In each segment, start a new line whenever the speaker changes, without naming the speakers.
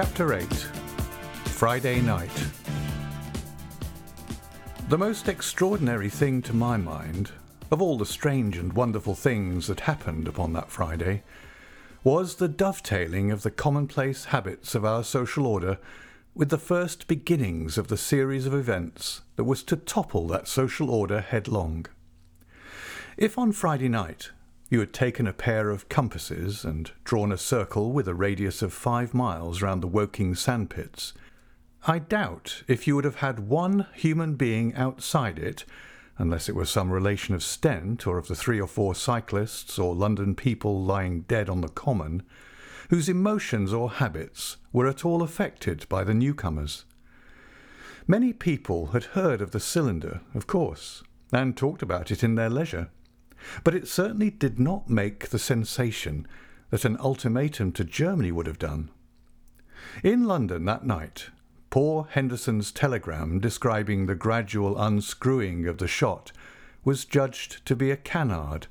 Chapter 8 Friday Night The most extraordinary thing to my mind, of all the strange and wonderful things that happened upon that Friday, was the dovetailing of the commonplace habits of our social order with the first beginnings of the series of events that was to topple that social order headlong. If on Friday night you had taken a pair of compasses and drawn a circle with a radius of five miles round the Woking sandpits. I doubt if you would have had one human being outside it, unless it were some relation of Stent or of the three or four cyclists or London people lying dead on the common, whose emotions or habits were at all affected by the newcomers. Many people had heard of the cylinder, of course, and talked about it in their leisure but it certainly did not make the sensation that an ultimatum to Germany would have done. In London that night, poor Henderson's telegram describing the gradual unscrewing of the shot was judged to be a canard,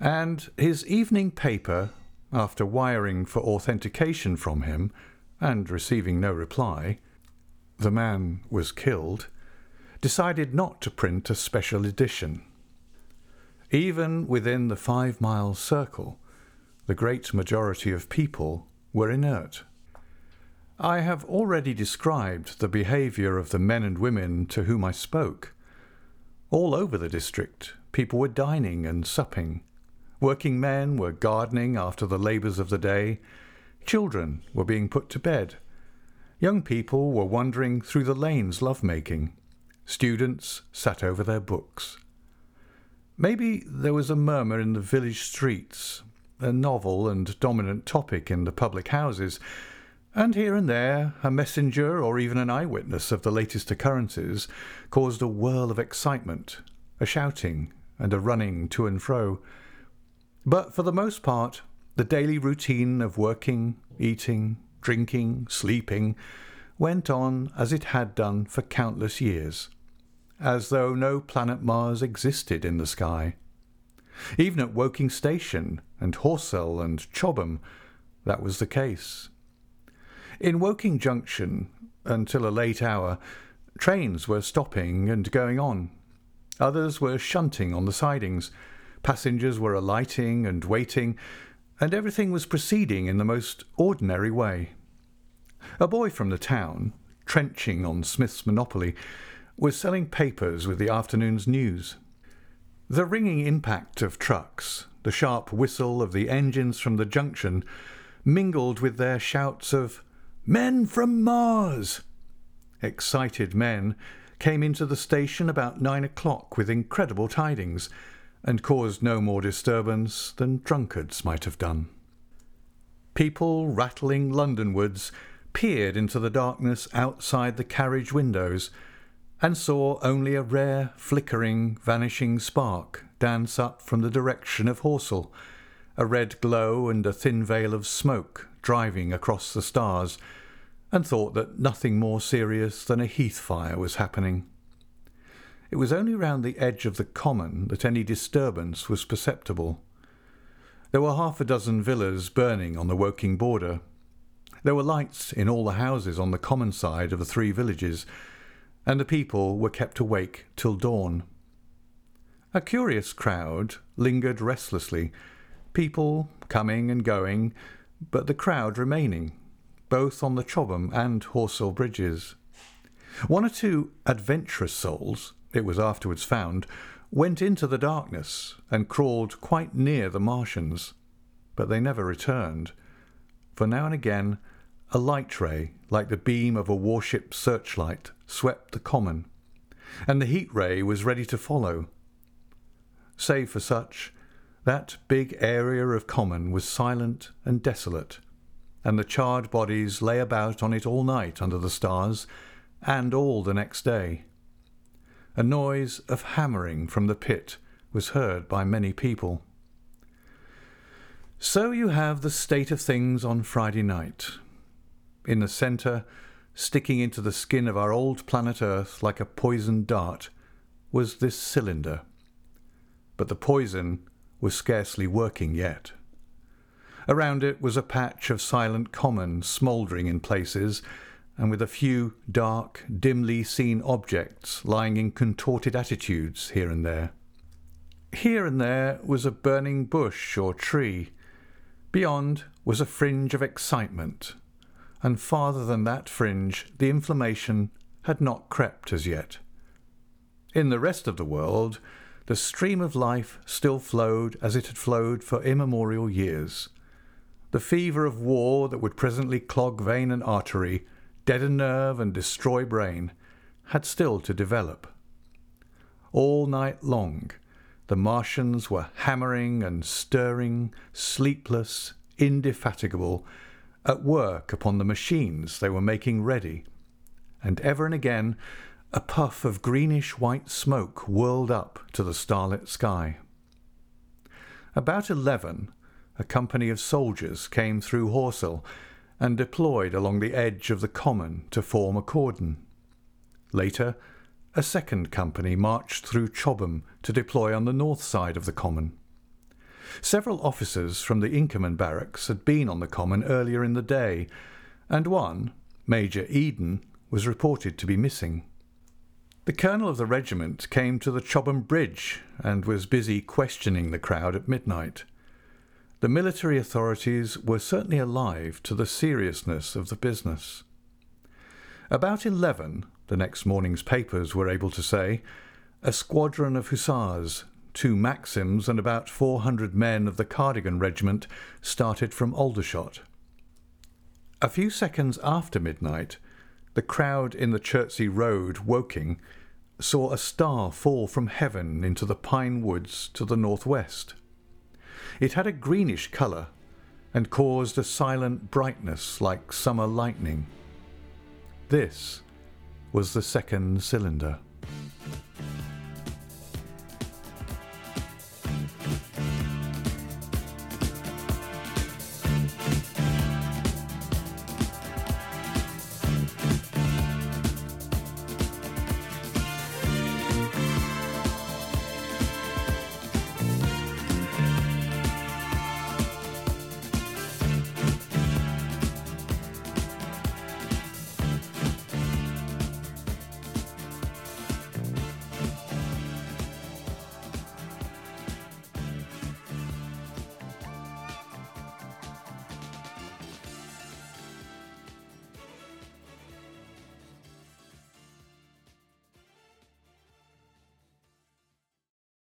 and his evening paper, after wiring for authentication from him and receiving no reply, the man was killed, decided not to print a special edition. Even within the five mile circle, the great majority of people were inert. I have already described the behaviour of the men and women to whom I spoke. All over the district, people were dining and supping. Working men were gardening after the labours of the day. Children were being put to bed. Young people were wandering through the lanes love making. Students sat over their books. Maybe there was a murmur in the village streets, a novel and dominant topic in the public houses, and here and there a messenger or even an eyewitness of the latest occurrences caused a whirl of excitement, a shouting, and a running to and fro. But for the most part, the daily routine of working, eating, drinking, sleeping went on as it had done for countless years as though no planet Mars existed in the sky. Even at Woking Station and Horsell and Chobham, that was the case. In Woking Junction, until a late hour, trains were stopping and going on. Others were shunting on the sidings. Passengers were alighting and waiting, and everything was proceeding in the most ordinary way. A boy from the town, trenching on Smith's Monopoly, was selling papers with the afternoon's news. The ringing impact of trucks, the sharp whistle of the engines from the junction, mingled with their shouts of Men from Mars! Excited men came into the station about nine o'clock with incredible tidings, and caused no more disturbance than drunkards might have done. People rattling Londonwards peered into the darkness outside the carriage windows and saw only a rare, flickering, vanishing spark dance up from the direction of Horsell, a red glow and a thin veil of smoke driving across the stars, and thought that nothing more serious than a heath fire was happening. It was only round the edge of the common that any disturbance was perceptible. There were half a dozen villas burning on the Woking border. There were lights in all the houses on the common side of the three villages, and the people were kept awake till dawn. A curious crowd lingered restlessly, people coming and going, but the crowd remaining, both on the Chobham and Horsell bridges. One or two adventurous souls, it was afterwards found, went into the darkness and crawled quite near the Martians, but they never returned, for now and again a light ray, like the beam of a warship searchlight, swept the common, and the heat ray was ready to follow. Save for such, that big area of common was silent and desolate, and the charred bodies lay about on it all night under the stars, and all the next day. A noise of hammering from the pit was heard by many people. So you have the state of things on Friday night, in the centre, sticking into the skin of our old planet Earth like a poisoned dart, was this cylinder. But the poison was scarcely working yet. Around it was a patch of silent common, smouldering in places, and with a few dark, dimly seen objects lying in contorted attitudes here and there. Here and there was a burning bush or tree. Beyond was a fringe of excitement, and farther than that fringe the inflammation had not crept as yet. In the rest of the world, the stream of life still flowed as it had flowed for immemorial years. The fever of war that would presently clog vein and artery, deaden nerve and destroy brain, had still to develop. All night long, the Martians were hammering and stirring, sleepless, indefatigable, at work upon the machines they were making ready, and ever and again a puff of greenish white smoke whirled up to the starlit sky. About eleven, a company of soldiers came through Horsell and deployed along the edge of the common to form a cordon. Later, a second company marched through Chobham to deploy on the north side of the common. Several officers from the Inkerman barracks had been on the common earlier in the day, and one, Major Eden, was reported to be missing. The colonel of the regiment came to the Chobham Bridge and was busy questioning the crowd at midnight. The military authorities were certainly alive to the seriousness of the business. About eleven, the next morning's papers were able to say, a squadron of hussars, two Maxims, and about four hundred men of the Cardigan Regiment started from Aldershot. A few seconds after midnight, the crowd in the Chertsey Road, Woking, saw a star fall from heaven into the pine woods to the northwest. It had a greenish colour and caused a silent brightness like summer lightning. This was the second cylinder.